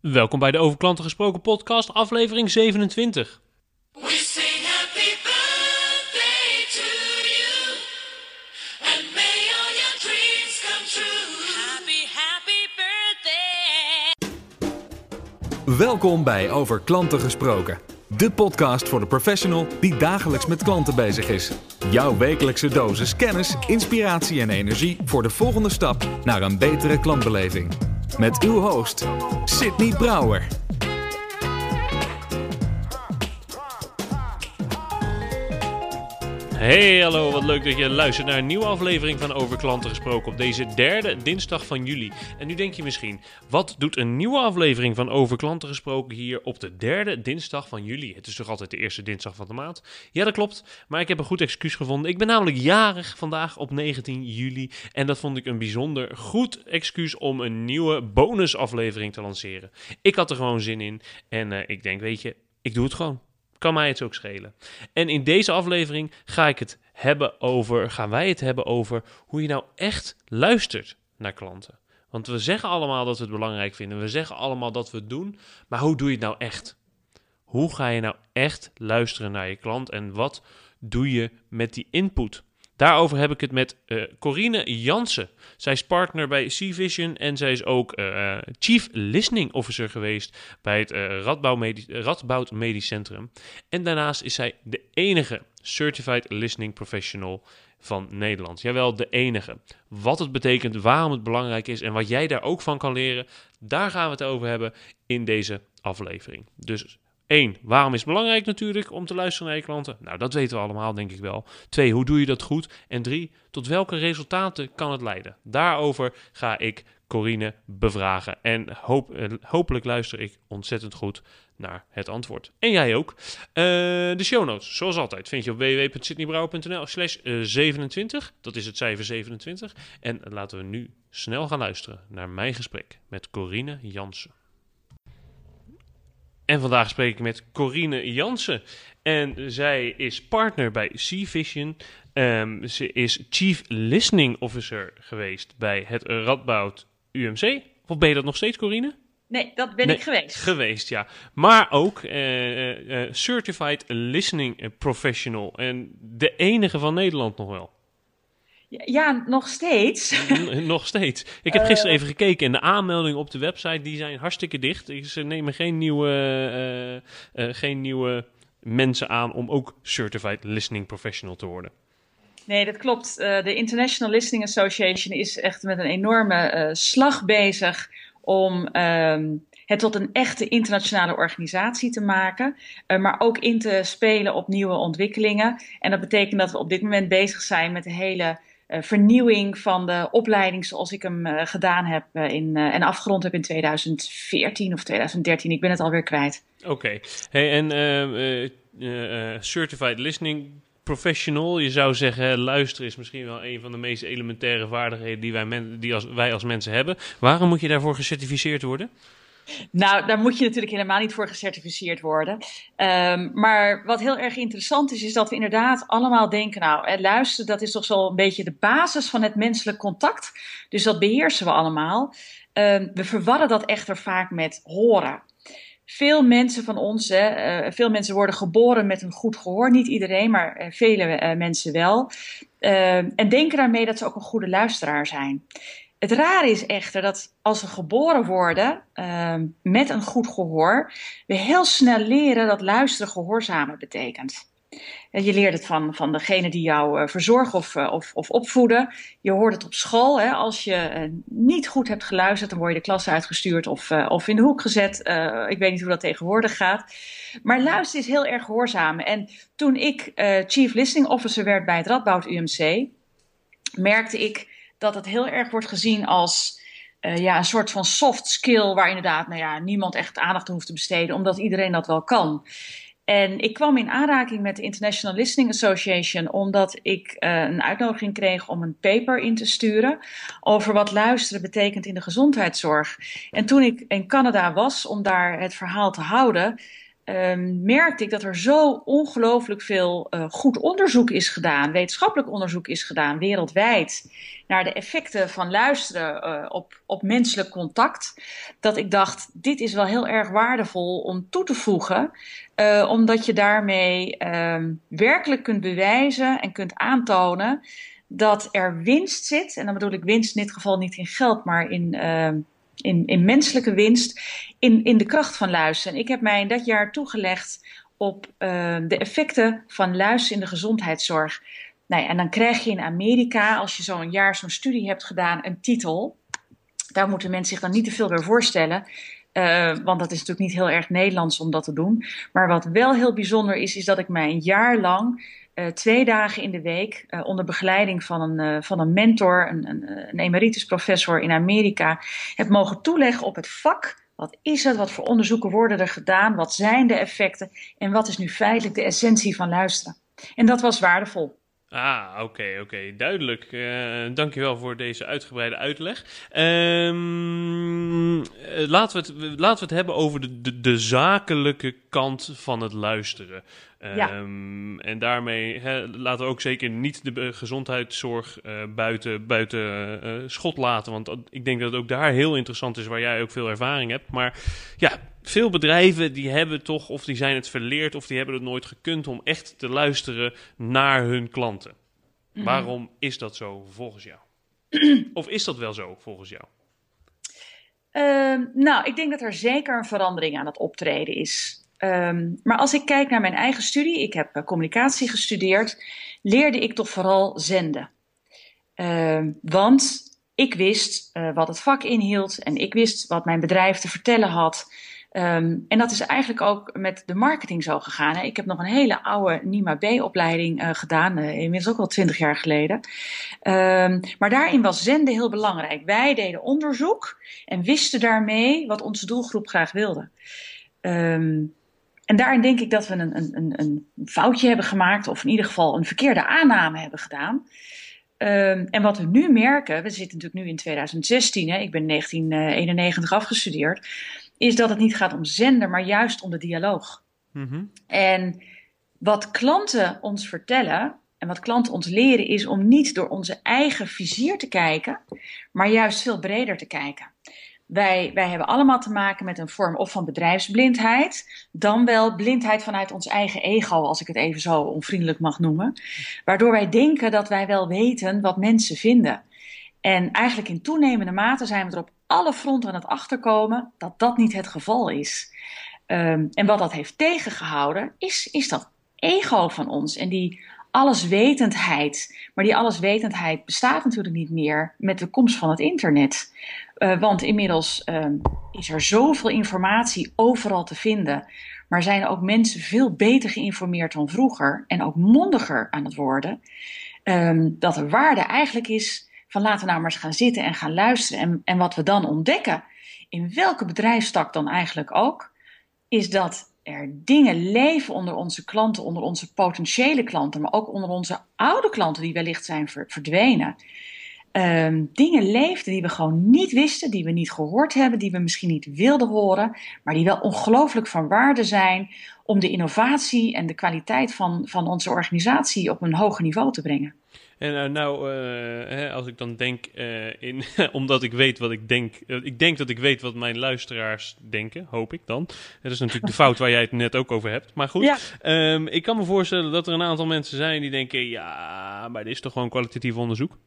Welkom bij de Over Klanten Gesproken podcast, aflevering 27. We sing happy birthday to you. And may all your dreams come true. Happy, happy birthday. Welkom bij Over Klanten Gesproken. De podcast voor de professional die dagelijks met klanten bezig is. Jouw wekelijkse dosis kennis, inspiratie en energie voor de volgende stap naar een betere klantbeleving. Met uw host, Sydney Brouwer. Hey, hallo, wat leuk dat je luistert naar een nieuwe aflevering van Over Klanten Gesproken op deze derde dinsdag van juli. En nu denk je misschien, wat doet een nieuwe aflevering van Over Klanten Gesproken hier op de derde dinsdag van juli? Het is toch altijd de eerste dinsdag van de maand? Ja, dat klopt, maar ik heb een goed excuus gevonden. Ik ben namelijk jarig vandaag op 19 juli en dat vond ik een bijzonder goed excuus om een nieuwe bonusaflevering te lanceren. Ik had er gewoon zin in en eh, ik denk, weet je, ik doe het gewoon kan mij het ook schelen. En in deze aflevering ga ik het hebben over, gaan wij het hebben over hoe je nou echt luistert naar klanten. Want we zeggen allemaal dat we het belangrijk vinden, we zeggen allemaal dat we het doen, maar hoe doe je het nou echt? Hoe ga je nou echt luisteren naar je klant en wat doe je met die input? Daarover heb ik het met eh Corine Jansen. Zij is partner bij C-Vision en zij is ook eh, Chief Listening Officer geweest bij het eh, Radboud, Medisch, Radboud Medisch Centrum. En daarnaast is zij de enige Certified Listening Professional van Nederland. Jawel, de enige. Wat het betekent, waarom het belangrijk is en wat jij daar ook van kan leren, daar gaan we het over hebben in deze aflevering. Dus 1. Waarom is het belangrijk natuurlijk om te luisteren naar je klanten? Nou, dat weten we allemaal, denk ik wel. 2. Hoe doe je dat goed? En 3. Tot welke resultaten kan het leiden? Daarover ga ik Corine bevragen. En hoop, eh, hopelijk luister ik ontzettend goed naar het antwoord. En jij ook. Eh, de show notes, zoals altijd, vind je op www.sydneybrouwer.nl slash eh, 27. Dat is het cijfer 27. En laten we nu snel gaan luisteren naar mijn gesprek met Corine Jansen. En vandaag spreek ik met Corine Jansen. En zij is partner bij C-Vision. Ehm, ze is Chief Listening Officer geweest bij het Radboud UMC. Of ben je dat nog steeds, Corine? Nee, dat ben Nee, ik geweest. Geweest, ja. Maar ook eh, eh, eh, Certified Listening Professional. En de enige van Nederland nog wel. Ja, nog steeds. N- nog steeds. Ik heb gisteren even gekeken en de aanmeldingen op de website die zijn hartstikke dicht. Ze nemen geen nieuwe, eh, eh, geen nieuwe mensen aan om ook Certified Listening Professional te worden. Nee, dat klopt. Eh, de International Listening Association is echt met een enorme eh, slag bezig om ehm, het tot een echte internationale organisatie te maken, eh, maar ook in te spelen op nieuwe ontwikkelingen. En dat betekent dat we op dit moment bezig zijn met de hele eh, vernieuwing van de opleiding zoals ik hem eh, gedaan heb eh, in, eh, en afgerond heb in 2014 of 2013. Ik ben het alweer kwijt. Oké. Hey, en eh, eh, eh, eh, Certified Listening Professional, je zou zeggen, luisteren is misschien wel een van de meest elementaire vaardigheden die wij, men, die als, wij als mensen hebben. Waarom moet je daarvoor gecertificeerd worden? Nou, daar moet je natuurlijk helemaal niet voor gecertificeerd worden. Ehm, maar wat heel erg interessant is, is dat we inderdaad allemaal denken, nou, luisteren, dat is toch zo een beetje de basis van het menselijk contact. Dus dat beheersen we allemaal. Ehm, we verwarren dat echter vaak met horen. Veel mensen van ons, hè, eh, veel mensen worden geboren met een goed gehoor. Niet iedereen, maar eh, vele eh, mensen wel. Ehm, en denken daarmee dat ze ook een goede luisteraar zijn. Het rare is echter dat als we geboren worden ehm, met een goed gehoor, we heel snel leren dat luisteren gehoorzamen betekent. En je leert het van, van degene die jou eh, verzorgen of, eh, of, of opvoeden. Je hoort het op school. Hè? Als je eh, niet goed hebt geluisterd, dan word je de klas uitgestuurd of, eh, of in de hoek gezet. Eh, ik weet niet hoe dat tegenwoordig gaat. Maar luisteren is heel erg gehoorzamen. En toen ik eh, Chief Listening Officer werd bij het Radboud UMC, merkte ik dat het heel erg wordt gezien als eh, ja, een soort van soft skill waar inderdaad nou ja, niemand echt aandacht aan hoeft te besteden, omdat iedereen dat wel kan. En ik kwam in aanraking met de International Listening Association omdat ik eh, een uitnodiging kreeg om een paper in te sturen over wat luisteren betekent in de gezondheidszorg. En toen ik in Canada was om daar het verhaal te houden, ehm, merkte ik dat er zo ongelooflijk veel uh, goed onderzoek is gedaan, wetenschappelijk onderzoek is gedaan wereldwijd, naar de effecten van luisteren uh, op, op menselijk contact, dat ik dacht, dit is wel heel erg waardevol om toe te voegen, uh, omdat je daarmee ehm, werkelijk kunt bewijzen en kunt aantonen dat er winst zit, en dan bedoel ik winst in dit geval niet in geld, maar in ehm, in, in menselijke winst, in, in de kracht van luisteren. En ik heb mij in dat jaar toegelegd op uh, de effecten van luisteren in de gezondheidszorg. Nou ja, en dan krijg je in Amerika, als je zo'n jaar zo'n studie hebt gedaan, een titel. Daar moeten mensen zich dan niet te veel bij voorstellen. Uh, want dat is natuurlijk niet heel erg Nederlands om dat te doen. Maar wat wel heel bijzonder is, is dat ik mij een jaar lang uh, twee dagen in de week uh, onder begeleiding van een, uh, van een mentor, een, een, een emeritus professor in Amerika, heb mogen toeleggen op het vak. Wat is het? Wat voor onderzoeken worden er gedaan? Wat zijn de effecten? En wat is nu feitelijk de essentie van luisteren? En dat was waardevol. Ah, oké, okay, oké. Okay. Duidelijk. Uh, dankjewel voor deze uitgebreide uitleg. Um, laten, we het, laten we het hebben over de, de, de zakelijke kant van het luisteren. Ja. Um, en daarmee he, laten we ook zeker niet de gezondheidszorg uh, buiten, buiten uh, schot laten. Want ik denk dat het ook daar heel interessant is, waar jij ook veel ervaring hebt. Maar ja, veel bedrijven die hebben toch, of die zijn het verleerd, of die hebben het nooit gekund om echt te luisteren naar hun klanten. Mm -hmm. Waarom is dat zo volgens jou? of is dat wel zo volgens jou? Uh, nou, ik denk dat er zeker een verandering aan het optreden is. Um, maar als ik kijk naar mijn eigen studie, ik heb uh, communicatie gestudeerd, leerde ik toch vooral zenden. Uh, want ik wist uh, wat het vak inhield en ik wist wat mijn bedrijf te vertellen had. Um, en dat is eigenlijk ook met de marketing zo gegaan. Hè. Ik heb nog een hele oude NIMA B-opleiding uh, gedaan, uh, inmiddels ook al twintig jaar geleden. Um, maar daarin was zenden heel belangrijk. Wij deden onderzoek en wisten daarmee wat onze doelgroep graag wilde. Um, en daarin denk ik dat we een, een, een, foutje hebben gemaakt, of in ieder geval een verkeerde aanname hebben gedaan. En wat we nu merken, we zitten natuurlijk nu in 2016, hè, ik ben 1991 afgestudeerd, is dat het niet gaat om zender, maar juist om de dialoog. Mm -hmm. En wat klanten ons vertellen en wat klanten ons leren is om niet door onze eigen vizier te kijken, maar juist veel breder te kijken. Wij, wij hebben allemaal te maken met een vorm of van bedrijfsblindheid, dan wel blindheid vanuit ons eigen ego, als ik het even zo onvriendelijk mag noemen. Waardoor wij denken dat wij wel weten wat mensen vinden. En eigenlijk in toenemende mate zijn we er op alle fronten aan het achterkomen dat dat niet het geval is. Um, en wat dat heeft tegengehouden, is, is dat ego van ons en die alleswetendheid. Maar die alleswetendheid bestaat natuurlijk niet meer met de komst van het internet. Uh, want inmiddels um, is er zoveel informatie overal te vinden. Maar zijn ook mensen veel beter geïnformeerd dan vroeger en ook mondiger aan het worden. Um, dat de waarde eigenlijk is van laten we nou maar eens gaan zitten en gaan luisteren. En, en wat we dan ontdekken, in welke bedrijfstak dan eigenlijk ook, is dat er dingen leven onder onze klanten, onder onze potentiële klanten, maar ook onder onze oude klanten die wellicht zijn verdwenen. Um, dingen leefden die we gewoon niet wisten, die we niet gehoord hebben, die we misschien niet wilden horen, maar die wel ongelooflijk van waarde zijn om de innovatie en de kwaliteit van, van onze organisatie op een hoger niveau te brengen. En uh, nou, hè, als ik dan denk, uh, in, omdat ik weet wat ik denk, ik denk dat ik weet wat mijn luisteraars denken, hoop ik dan. Dat is natuurlijk de fout waar jij het net ook over hebt. Maar goed, ja. um, ik kan me voorstellen dat er een aantal mensen zijn die denken, ja, maar dit is toch gewoon kwalitatief onderzoek?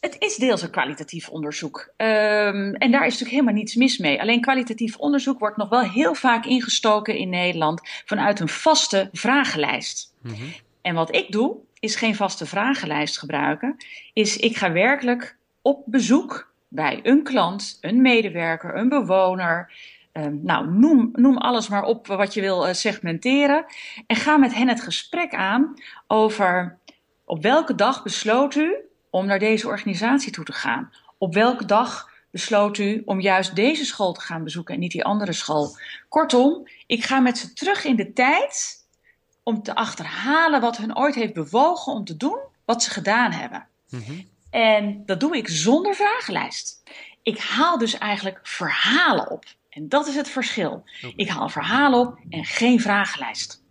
Het is deels een kwalitatief onderzoek. Um, en daar is natuurlijk helemaal niets mis mee. Alleen kwalitatief onderzoek wordt nog wel heel vaak ingestoken in Nederland vanuit een vaste vragenlijst. Mm -hmm. En wat ik doe, is geen vaste vragenlijst gebruiken. Is ik ga werkelijk op bezoek bij een klant, een medewerker, een bewoner. Um, nou, noem, noem alles maar op wat je wil uh, segmenteren. En ga met hen het gesprek aan over op welke dag besloot u om naar deze organisatie toe te gaan? Op welke dag besloot u om juist deze school te gaan bezoeken en niet die andere school? Kortom, ik ga met ze terug in de tijd om te achterhalen wat hun ooit heeft bewogen om te doen wat ze gedaan hebben. Mm -hmm. En dat doe ik zonder vragenlijst. Ik haal dus eigenlijk verhalen op. En dat is het verschil. Ik haal verhalen op en geen vragenlijst.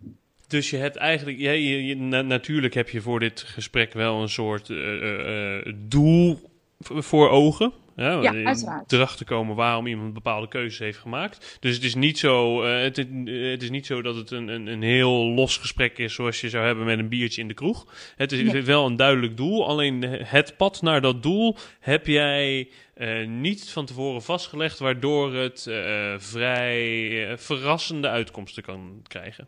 Dus je hebt eigenlijk, ja, je, je- na- natuurlijk heb je voor dit gesprek wel een soort eh, eh, eh, doel voor ogen. Ja, Ja, uiteraard. Erachter komen waarom iemand bepaalde keuzes heeft gemaakt. Dus het is niet zo, eh, het, is- het is niet zo dat het een, een, een heel los gesprek is zoals je zou hebben met een biertje in de kroeg. Het is Nee. wel een duidelijk doel. Alleen het pad naar dat doel heb jij eh, niet van tevoren vastgelegd, waardoor het eh, vrij verrassende uitkomsten kan krijgen.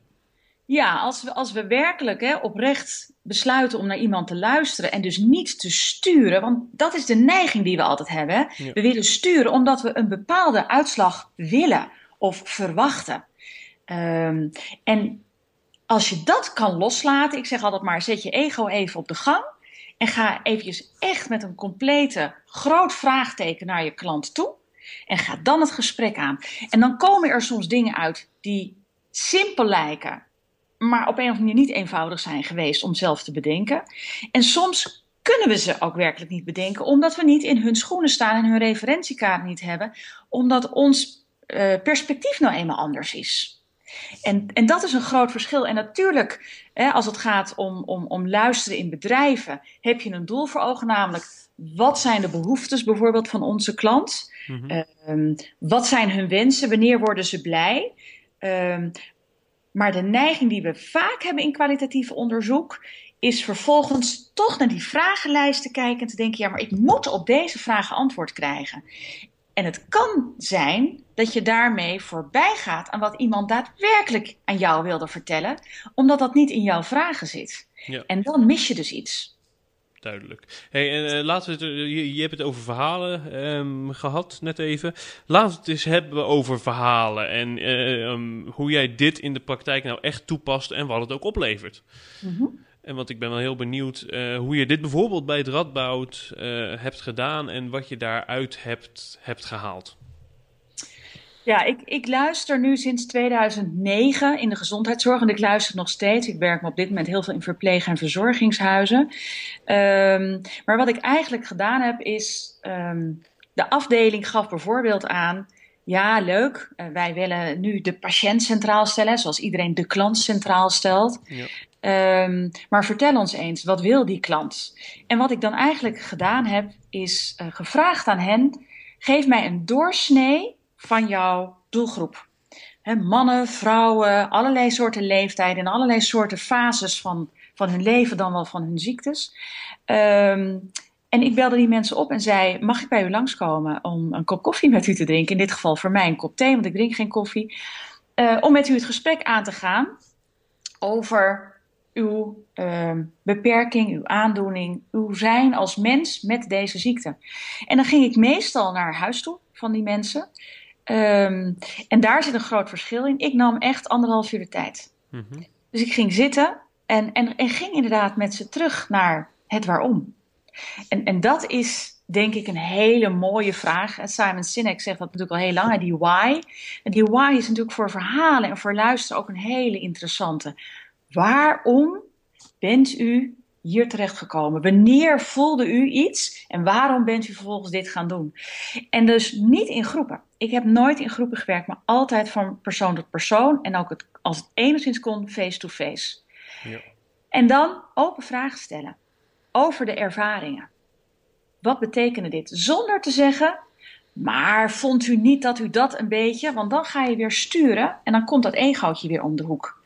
Ja, als we, als we werkelijk hè, oprecht besluiten om naar iemand te luisteren en dus niet te sturen, want dat is de neiging die we altijd hebben. Hè? Ja. We willen sturen omdat we een bepaalde uitslag willen of verwachten. Ehm, en als je dat kan loslaten, ik zeg altijd maar, zet je ego even op de gang en ga eventjes echt met een complete groot vraagteken naar je klant toe. En ga dan het gesprek aan. En dan komen er soms dingen uit die simpel lijken, maar op een of andere manier niet eenvoudig zijn geweest om zelf te bedenken. En soms kunnen we ze ook werkelijk niet bedenken, omdat we niet in hun schoenen staan en hun referentiekaart niet hebben, omdat ons eh, perspectief nou eenmaal anders is. En, en dat is een groot verschil. En natuurlijk, hè, als het gaat om, om, om luisteren in bedrijven, heb je een doel voor ogen, namelijk wat zijn de behoeftes bijvoorbeeld van onze klant? Mhm. Ehm, wat zijn hun wensen? Wanneer worden ze blij? Ehm, maar de neiging die we vaak hebben in kwalitatief onderzoek is vervolgens toch naar die vragenlijst te kijken en te denken: ja, maar ik moet op deze vragen antwoord krijgen. En het kan zijn dat je daarmee voorbij gaat aan wat iemand daadwerkelijk aan jou wilde vertellen, omdat dat niet in jouw vragen zit. Ja. En dan mis je dus iets. Duidelijk. Hey, en eh, laten we het, eh, je, je hebt het over verhalen ehm, gehad, net even. Laten we het eens hebben over verhalen en eh, ehm, hoe jij dit in de praktijk nou echt toepast en wat het ook oplevert. Mhm. En want ik ben wel heel benieuwd hoe je dit bijvoorbeeld bij het Radboud hebt gedaan en wat je daaruit hebt, hebt gehaald. Ja, ik, ik luister nu sinds 2009 in de gezondheidszorg en ik luister nog steeds. Ik werk op dit moment heel veel in verpleeg- en verzorgingshuizen. Ehm, maar wat ik eigenlijk gedaan heb is, ehm, de afdeling gaf bijvoorbeeld aan, ja leuk, eh, wij willen nu de patiënt centraal stellen, zoals iedereen de klant centraal stelt. Ja. Ehm, maar vertel ons eens, wat wil die klant? En wat ik dan eigenlijk gedaan heb, is eh, gevraagd aan hen, geef mij een doorsnee van jouw doelgroep. Mannen, vrouwen, allerlei soorten leeftijden en allerlei soorten fases van, van hun leven, dan wel van hun ziektes. Ehm, en ik belde die mensen op en zei: Mag ik bij u langskomen om een kop koffie met u te drinken? In dit geval voor mij een kop thee, want ik drink geen koffie. Eh, om met u het gesprek aan te gaan over uw ehm, beperking, uw aandoening, uw zijn als mens met deze ziekte. En dan ging ik meestal naar huis toe van die mensen. Ehm, en daar zit een groot verschil in. Ik nam echt anderhalf uur de tijd. Mhm. Dus ik ging zitten en, en, en ging inderdaad met ze terug naar het waarom. En, en dat is denk ik een hele mooie vraag. En Simon Sinek zegt dat natuurlijk al heel lang, die why. En die why is natuurlijk voor verhalen en voor luisteren ook een hele interessante. Waarom bent u hier terechtgekomen? Wanneer voelde u iets en waarom bent u vervolgens dit gaan doen? En dus niet in groepen. Ik heb nooit in groepen gewerkt, maar altijd van persoon tot persoon. En ook het, als het enigszins kon, face-to-face. Ja. En dan open vragen stellen over de ervaringen. Wat betekende dit? Zonder te zeggen, maar vond u niet dat u dat een beetje? Want dan ga je weer sturen en dan komt dat egootje weer om de hoek.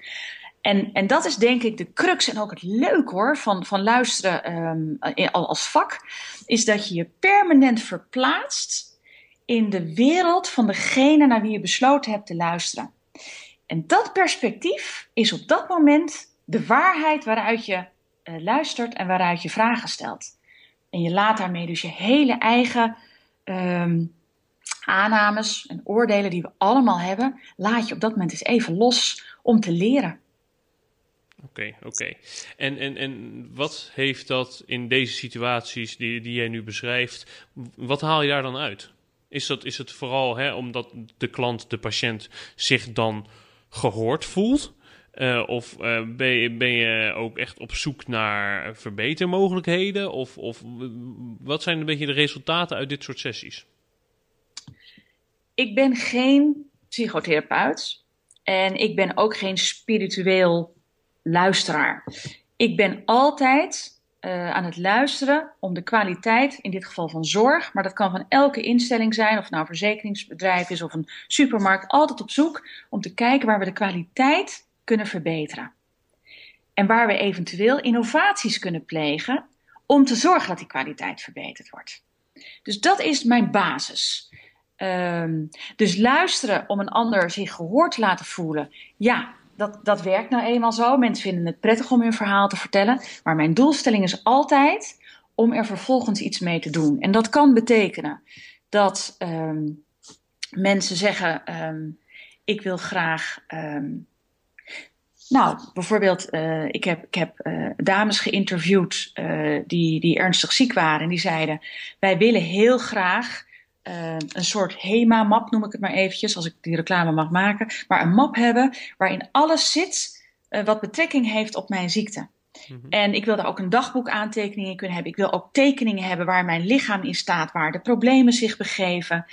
En, en dat is denk ik de crux en ook het leuk hoor van, van luisteren al als vak. Is dat je je permanent verplaatst in de wereld van degene naar wie je besloten hebt te luisteren. En dat perspectief is op dat moment de waarheid waaruit je eh, luistert en waaruit je vragen stelt. En je laat daarmee dus je hele eigen ehm, aannames en oordelen die we allemaal hebben, laat je op dat moment eens even los om te leren. Oké, oké. En, en, en wat heeft dat in deze situaties die, die jij nu beschrijft, wat haal je daar dan uit? Is, dat, is het vooral hè, omdat de klant, de patiënt, zich dan gehoord voelt? Eh, of eh, ben, je, ben je ook echt op zoek naar verbetermogelijkheden? Of, of wat zijn een beetje de resultaten uit dit soort sessies? ik ben geen psychotherapeut en ik ben ook geen spiritueel luisteraar. Ik ben altijd uh, aan het luisteren om de kwaliteit, in dit geval van zorg, maar dat kan van elke instelling zijn, of het nou een verzekeringsbedrijf is of een supermarkt, altijd op zoek om te kijken waar we de kwaliteit kunnen verbeteren. En waar we eventueel innovaties kunnen plegen om te zorgen dat die kwaliteit verbeterd wordt. Dus dat is mijn basis. Um, dus luisteren om een ander zich gehoord te laten voelen. Ja, dat, dat werkt nou eenmaal zo. Mensen vinden het prettig om hun verhaal te vertellen. Maar mijn doelstelling is altijd om er vervolgens iets mee te doen. En dat kan betekenen dat um, mensen zeggen: um, Ik wil graag. Um, nou, bijvoorbeeld, uh, ik heb, ik heb uh, dames geïnterviewd uh, die, die ernstig ziek waren. En die zeiden: Wij willen heel graag uh, een soort HEMA-map, noem ik het maar eventjes, als ik die reclame mag maken. Maar een map hebben waarin alles zit uh, wat betrekking heeft op mijn ziekte. Mm -hmm. En ik wil daar ook een dagboek aantekeningen in kunnen hebben. Ik wil ook tekeningen hebben waar mijn lichaam in staat, waar de problemen zich begeven.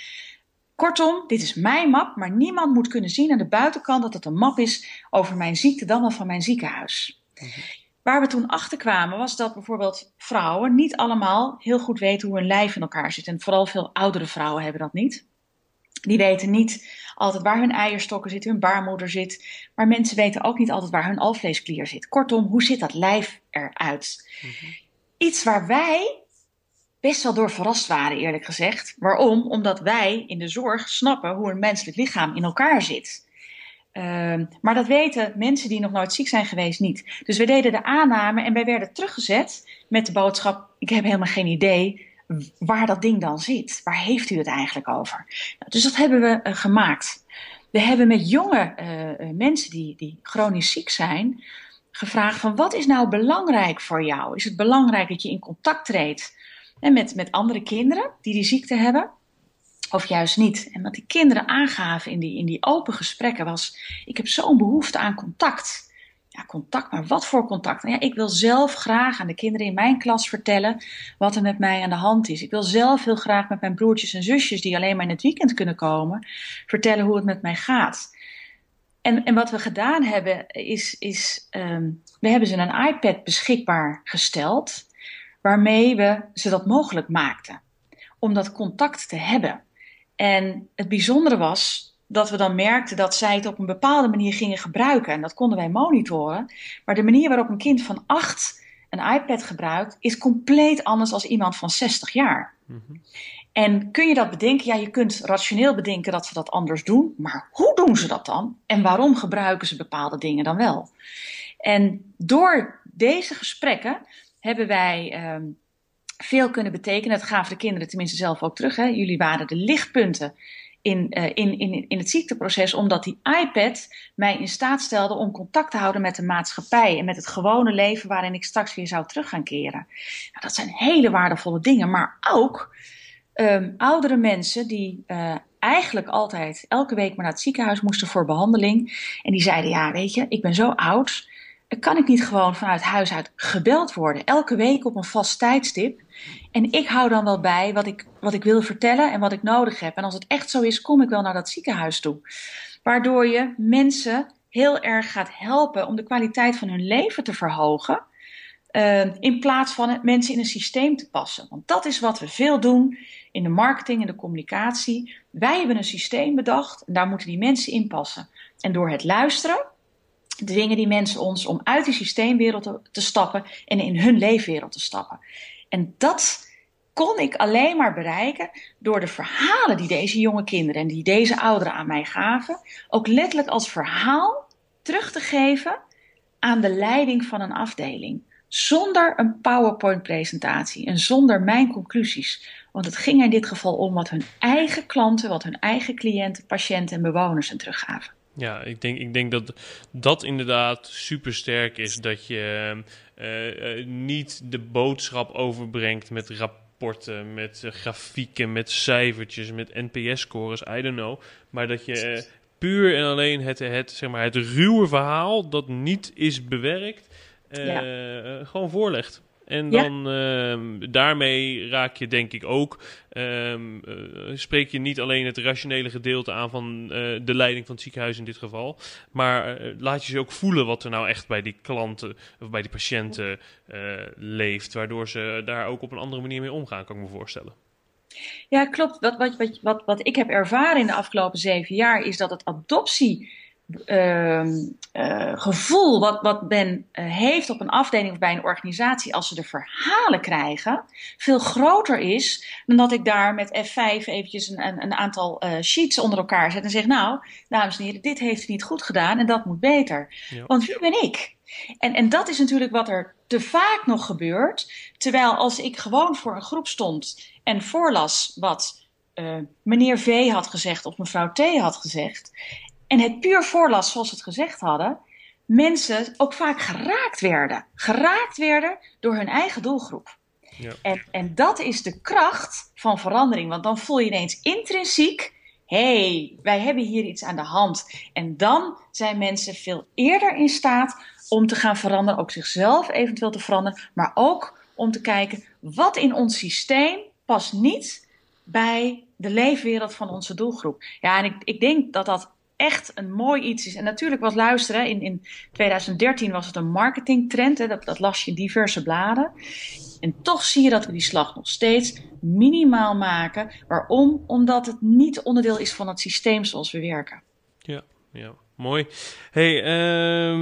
Kortom, dit is mijn map, maar niemand moet kunnen zien aan de buitenkant dat het een map is over mijn ziekte, dan wel van mijn ziekenhuis. Mm -hmm. Waar we toen achter kwamen was dat bijvoorbeeld vrouwen niet allemaal heel goed weten hoe hun lijf in elkaar zit. En vooral veel oudere vrouwen hebben dat niet. Die weten niet altijd waar hun eierstokken zitten, hun baarmoeder zit. Maar mensen weten ook niet altijd waar hun alvleesklier zit. Kortom, hoe zit dat lijf eruit? Mm -hmm. Iets waar wij best wel door verrast waren, eerlijk gezegd. Waarom? Omdat wij in de zorg snappen hoe een menselijk lichaam in elkaar zit. Uh, maar dat weten mensen die nog nooit ziek zijn geweest niet. Dus we deden de aanname en wij werden teruggezet met de boodschap: Ik heb helemaal geen idee waar dat ding dan zit. Waar heeft u het eigenlijk over? Nou, dus dat hebben we uh, gemaakt. We hebben met jonge uh, mensen die, die chronisch ziek zijn gevraagd: van wat is nou belangrijk voor jou? Is het belangrijk dat je in contact treedt met, met andere kinderen die die ziekte hebben? Of juist niet. En wat die kinderen aangaven in die, in die open gesprekken was: ik heb zo'n behoefte aan contact. Ja, contact, maar wat voor contact? Nou ja, ik wil zelf graag aan de kinderen in mijn klas vertellen wat er met mij aan de hand is. Ik wil zelf heel graag met mijn broertjes en zusjes, die alleen maar in het weekend kunnen komen, vertellen hoe het met mij gaat. En, en wat we gedaan hebben, is, is um, we hebben ze een iPad beschikbaar gesteld, waarmee we ze dat mogelijk maakten. Om dat contact te hebben. En het bijzondere was dat we dan merkten dat zij het op een bepaalde manier gingen gebruiken. En dat konden wij monitoren. Maar de manier waarop een kind van acht een iPad gebruikt, is compleet anders dan iemand van 60 jaar. Mm -hmm. En kun je dat bedenken? Ja, je kunt rationeel bedenken dat ze dat anders doen. Maar hoe doen ze dat dan? En waarom gebruiken ze bepaalde dingen dan wel? En door deze gesprekken hebben wij. Um, veel kunnen betekenen. Dat gaven de kinderen tenminste zelf ook terug. Hè. Jullie waren de lichtpunten in, uh, in, in, in het ziekteproces, omdat die iPad mij in staat stelde om contact te houden met de maatschappij en met het gewone leven waarin ik straks weer zou terug gaan keren. Nou, dat zijn hele waardevolle dingen, maar ook um, oudere mensen die uh, eigenlijk altijd elke week maar naar het ziekenhuis moesten voor behandeling. En die zeiden: Ja, weet je, ik ben zo oud kan ik niet gewoon vanuit huis uit gebeld worden, elke week op een vast tijdstip. En ik hou dan wel bij wat ik, wat ik wil vertellen en wat ik nodig heb. En als het echt zo is, kom ik wel naar dat ziekenhuis toe. Waardoor je mensen heel erg gaat helpen om de kwaliteit van hun leven te verhogen. Uh, in plaats van het mensen in een systeem te passen. Want dat is wat we veel doen in de marketing en de communicatie. Wij hebben een systeem bedacht en daar moeten die mensen in passen. En door het luisteren dwingen die mensen ons om uit die systeemwereld te, te stappen en in hun leefwereld te stappen. En dat kon ik alleen maar bereiken door de verhalen die deze jonge kinderen en die deze ouderen aan mij gaven, ook letterlijk als verhaal terug te geven aan de leiding van een afdeling. Zonder een PowerPoint-presentatie en zonder mijn conclusies. Want het ging in dit geval om wat hun eigen klanten, wat hun eigen cliënten, patiënten en bewoners hen teruggaven. Ja, ik denk, ik denk dat dat inderdaad super sterk is. Dat je uh, uh, niet de boodschap overbrengt met rapporten, met uh, grafieken, met cijfertjes, met NPS-scores, I don't know. Maar dat je puur en alleen het, het, zeg maar, het ruwe verhaal dat niet is bewerkt, ja. gewoon voorlegt. En Ja. dan ehm, daarmee raak je denk ik ook, ehm, eh, spreek je niet alleen het rationele gedeelte aan van eh, de leiding van het ziekenhuis in dit geval, maar eh, laat je ze ook voelen wat er nou echt bij die klanten of bij die patiënten leeft, waardoor ze daar ook op een andere manier mee omgaan, kan ik me voorstellen. Ja, klopt. Wat, wat, wat, wat, wat ik heb ervaren in de afgelopen zeven jaar is dat het adoptie. Ehm, eh, gevoel wat, wat men eh, heeft op een afdeling of bij een organisatie als ze de verhalen krijgen, veel groter is dan dat ik daar met F5 eventjes een, een, een aantal eh, sheets onder elkaar zet en zeg, nou, dames en heren, dit heeft u niet goed gedaan en dat moet beter. Ja. Want wie ben ik? En, en dat is natuurlijk wat er te vaak nog gebeurt. Terwijl als ik gewoon voor een groep stond en voorlas wat meneer V had gezegd of mevrouw T had gezegd. En het puur voorlas zoals ze het gezegd hadden. Mensen ook vaak geraakt werden. Geraakt werden door hun eigen doelgroep. Ja. En, en dat is de kracht van verandering. Want dan voel je ineens intrinsiek. Hé, hey, wij hebben hier iets aan de hand. En dan zijn mensen veel eerder in staat om te gaan veranderen. Ook zichzelf eventueel te veranderen. Maar ook om te kijken wat in ons systeem past niet bij de leefwereld van onze doelgroep. Ja, en ik, ik denk dat dat echt een mooi iets is. En natuurlijk was luisteren, in, in 2013 was het een marketingtrend. Hè, dat, dat las je in diverse bladen. En toch zie je dat we die slag nog steeds minimaal maken. Waarom? Omdat het niet onderdeel is van het systeem zoals we werken. Ja, ja. Mooi. Hey, ehm,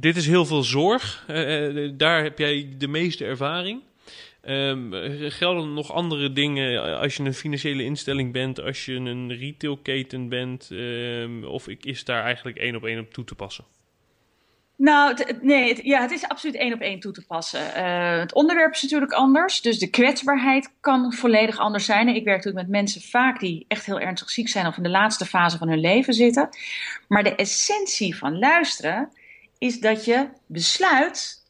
dit is heel veel zorg. Eh, eh, daar heb jij de meeste ervaring. Ehm, eh, gelden nog andere dingen als je een financiële instelling bent, als je een retailketen bent? ehm, of is daar eigenlijk één op één op toe te passen? Nou, nee, het, ja, het is absoluut één op één toe te passen. Eh, het onderwerp is natuurlijk anders, dus de kwetsbaarheid kan volledig anders zijn. Ik werk natuurlijk met mensen vaak die echt heel ernstig ziek zijn of in de laatste fase van hun leven zitten. Maar de essentie van luisteren is dat je besluit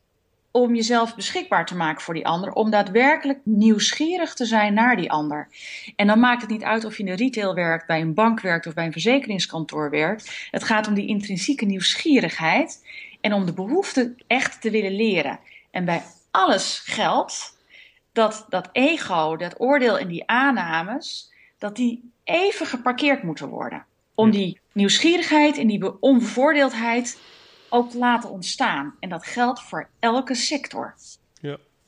om jezelf beschikbaar te maken voor die ander, om daadwerkelijk nieuwsgierig te zijn naar die ander. En dan maakt het niet uit of je in de retail werkt, bij een bank werkt of bij een verzekeringskantoor werkt. Het gaat om die intrinsieke nieuwsgierigheid en om de behoefte echt te willen leren. En bij alles geldt dat dat ego, dat oordeel en die aannames, dat die even geparkeerd moeten worden. Om die nieuwsgierigheid en die be- onbevoordeeldheid ook te laten ontstaan. En dat geldt voor elke sector.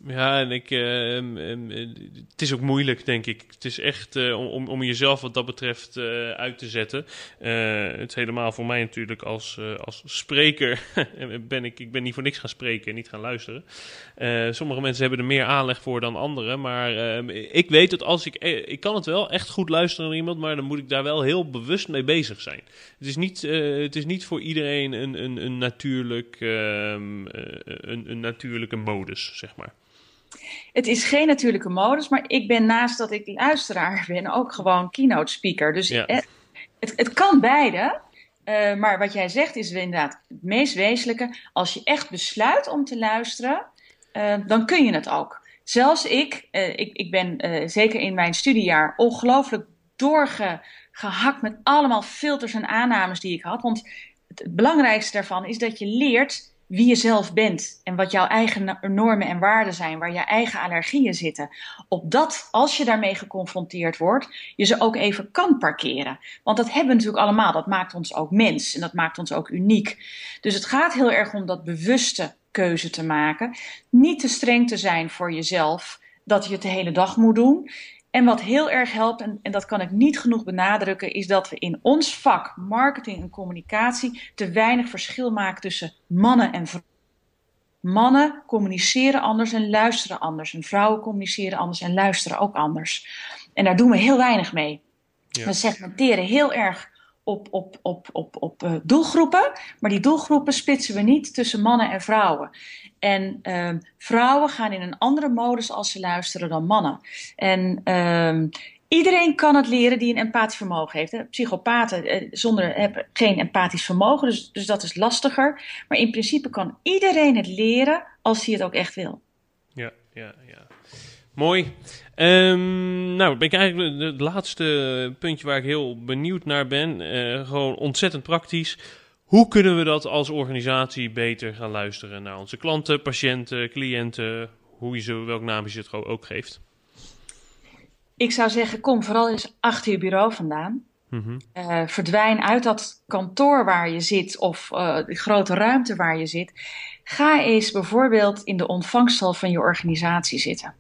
Ja. En ik, ehm, ehm, eh, het is ook moeilijk, denk ik. Het is echt eh, om, om jezelf wat dat betreft eh, uit te zetten. Eh, het is helemaal voor mij natuurlijk als, eh, als spreker. ben ik, ik ben niet voor niks gaan spreken en niet gaan luisteren. Eh, sommige mensen hebben er meer aanleg voor dan anderen. Maar ehm, ik weet dat als ik. eh, Ik kan het wel echt goed luisteren naar iemand, maar dan moet ik daar wel heel bewust mee bezig zijn. Het is niet, eh, het is niet voor iedereen een, een, een, natuurlijk, eh, een, een natuurlijke modus, zeg maar. Het is geen natuurlijke modus, maar ik ben naast dat ik luisteraar ben ook gewoon keynote speaker. Dus Ja. eh, het, het kan beide. Eh, maar wat jij zegt is inderdaad het meest wezenlijke. Als je echt besluit om te luisteren, eh, dan kun je het ook. Zelfs ik, ik, ik ben zeker in mijn studiejaar ongelooflijk doorgehakt met allemaal filters en aannames die ik had. Want het, het belangrijkste daarvan is dat je leert wie je zelf bent en wat jouw eigen no- normen en waarden zijn, waar je eigen allergieën zitten. Opdat, als je daarmee geconfronteerd wordt, je ze ook even kan parkeren. Want dat hebben we natuurlijk allemaal. Dat maakt ons ook mens en dat maakt ons ook uniek. Dus het gaat heel erg om dat bewuste keuze te maken. Niet te streng te zijn voor jezelf dat je het de hele dag moet doen. En wat heel erg helpt, en, en dat kan ik niet genoeg benadrukken, is dat we in ons vak marketing en communicatie te weinig verschil maken tussen mannen en vrouwen. Mannen communiceren anders en luisteren anders. En vrouwen communiceren anders en luisteren ook anders. En daar doen we heel weinig mee. Ja. We segmenteren heel erg op, op, op, op, op eh, doelgroepen, maar die doelgroepen splitsen we niet tussen mannen en vrouwen. En ehm, vrouwen gaan in een andere modus als ze luisteren dan mannen. En ehm, iedereen kan het leren die een empathisch vermogen heeft. Hè. Psychopaten eh, zonder, hebben geen empathisch vermogen, dus, dus dat is lastiger. Maar in principe kan iedereen het leren als hij het ook echt wil. Ja, ja, ja. Mooi. Ehm, nou, ben ik eigenlijk het laatste puntje waar ik heel benieuwd naar ben. Eh, gewoon ontzettend praktisch. Hoe kunnen we dat als organisatie beter gaan luisteren naar onze klanten, patiënten, cliënten, hoe je ze, welk naam je het ook geeft? Ik zou zeggen, kom vooral eens achter je bureau vandaan. Uh, verdwijn uit dat kantoor waar je zit of uh, de grote ruimte waar je zit. Ga eens bijvoorbeeld in de ontvangstzaal van je organisatie zitten.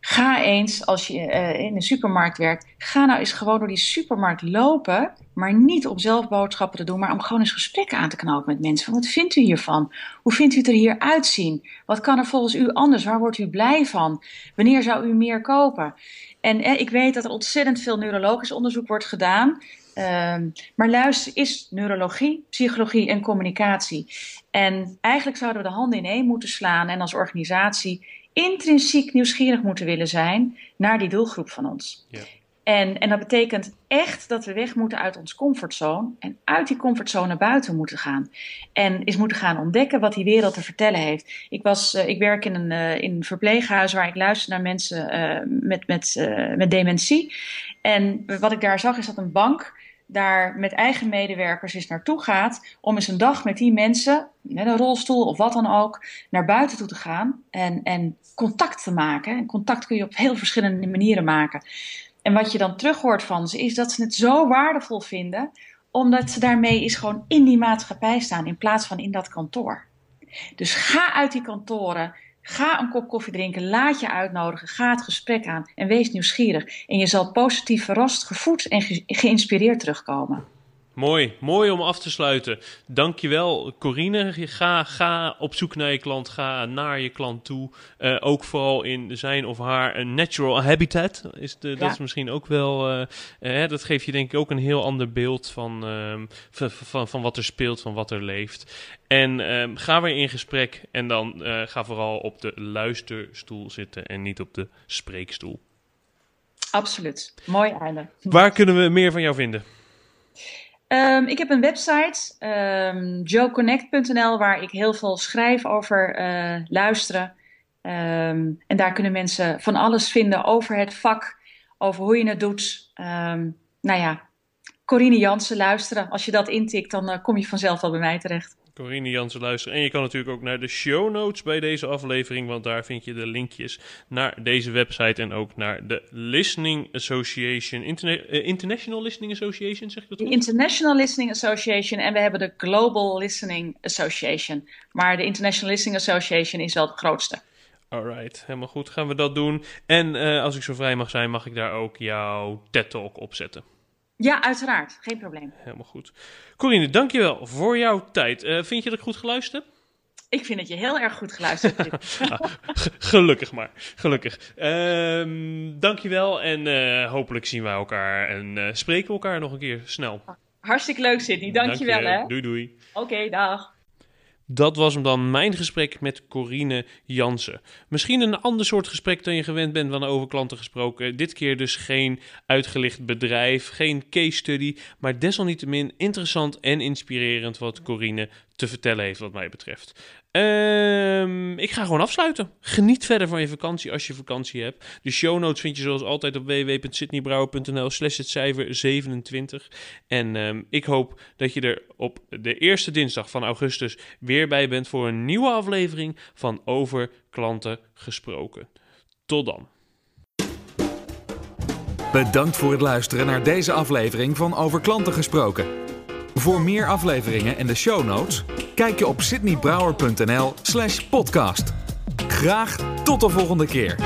Ga eens, als je uh, in een supermarkt werkt, ga nou eens gewoon door die supermarkt lopen. Maar niet om zelf boodschappen te doen, maar om gewoon eens gesprekken aan te knopen met mensen. Wat vindt u hiervan? Hoe vindt u het er hier uitzien? Wat kan er volgens u anders? Waar wordt u blij van? Wanneer zou u meer kopen? En eh, ik weet dat er ontzettend veel neurologisch onderzoek wordt gedaan. Um, maar luister is neurologie, psychologie en communicatie. En eigenlijk zouden we de handen in één moeten slaan en als organisatie intrinsiek nieuwsgierig moeten willen zijn naar die doelgroep van ons. Ja. En, en dat betekent echt dat we weg moeten uit ons comfortzone en uit die comfortzone naar buiten moeten gaan. En eens moeten gaan ontdekken wat die wereld te vertellen heeft. Ik, was, uh, ik werk in een, uh, in een verpleeghuis waar ik luister naar mensen uh, met, met, met dementie. En wat ik daar zag is dat een bank daar met eigen medewerkers eens naartoe gaat om eens een dag met die mensen, met een rolstoel of wat dan ook, naar buiten toe te gaan en, en contact te maken. En contact kun je op heel verschillende manieren maken. En wat je dan terug hoort van ze is dat ze het zo waardevol vinden, omdat ze daarmee is gewoon in die maatschappij staan in plaats van in dat kantoor. Dus ga uit die kantoren, ga een kop koffie drinken, laat je uitnodigen, ga het gesprek aan en wees nieuwsgierig. En je zal positief verrast, gevoed en ge geïnspireerd terugkomen. Mooi, mooi om af te sluiten. Dankjewel, Corine. Ga, ga op zoek naar je klant, ga naar je klant toe. Uh, ook vooral in zijn of haar natural habitat. Is de, ja. Dat is misschien ook wel. Uh, uh, dat geeft je denk ik ook een heel ander beeld van, van, van, van, wat er speelt, van wat er leeft. En ga weer in gesprek en dan ga vooral op de luisterstoel zitten en niet op de spreekstoel. Absoluut. Mooi einde. Waar kunnen we meer van jou vinden? Um, ik heb een website, um, joeconnect.nl, waar ik heel veel schrijf over uh, luisteren. Um, en daar kunnen mensen van alles vinden over het vak, over hoe je het doet. nou ja, Corine Jansen luisteren. Als je dat intikt, dan uh, kom je vanzelf wel bij mij terecht. Corine Jansen luisteren. En je kan natuurlijk ook naar de show notes bij deze aflevering, want daar vind je de linkjes naar deze website en ook naar de Listening Association, Interna uh, International Listening Association, zeg je dat goed? International Listening Association en we hebben de Global Listening Association. Maar de International Listening Association is wel de grootste. Alright, helemaal goed. Gaan we dat doen. En uh, als ik zo vrij mag zijn, mag ik daar ook jouw TED-talk op zetten. Ja, uiteraard. Geen probleem. Helemaal goed. Corine, dankjewel voor jouw tijd. Uh, vind je dat ik goed geluisterd heb? Ik vind dat je heel erg goed geluisterd hebt. ah, gelukkig maar. Gelukkig. Um, dankjewel en uh, hopelijk zien wij elkaar en uh, spreken we elkaar nog een keer snel. Hartstikke leuk, Sydney. Dankjewel. Dank je. hè. Doei doei. Oké, okay, dag. Dat was hem dan mijn gesprek met Corine Jansen. Misschien een ander soort gesprek dan je gewend bent van over klanten gesproken. Dit keer dus geen uitgelicht bedrijf, geen case study, maar desalniettemin interessant en inspirerend wat Corine te vertellen heeft wat mij betreft. Um, ik ga gewoon afsluiten. Geniet verder van je vakantie als je vakantie hebt. De show notes vind je zoals altijd op www.sydneybrouwer.nl slash het cijfer 27. En um, ik hoop dat je er op de eerste dinsdag van augustus weer bij bent voor een nieuwe aflevering van Over Klanten Gesproken. Tot dan. Bedankt voor het luisteren naar deze aflevering van Over Klanten Gesproken. Voor meer afleveringen en de show notes, kijk je op sydneybrouwer.nl slash podcast. Graag tot de volgende keer.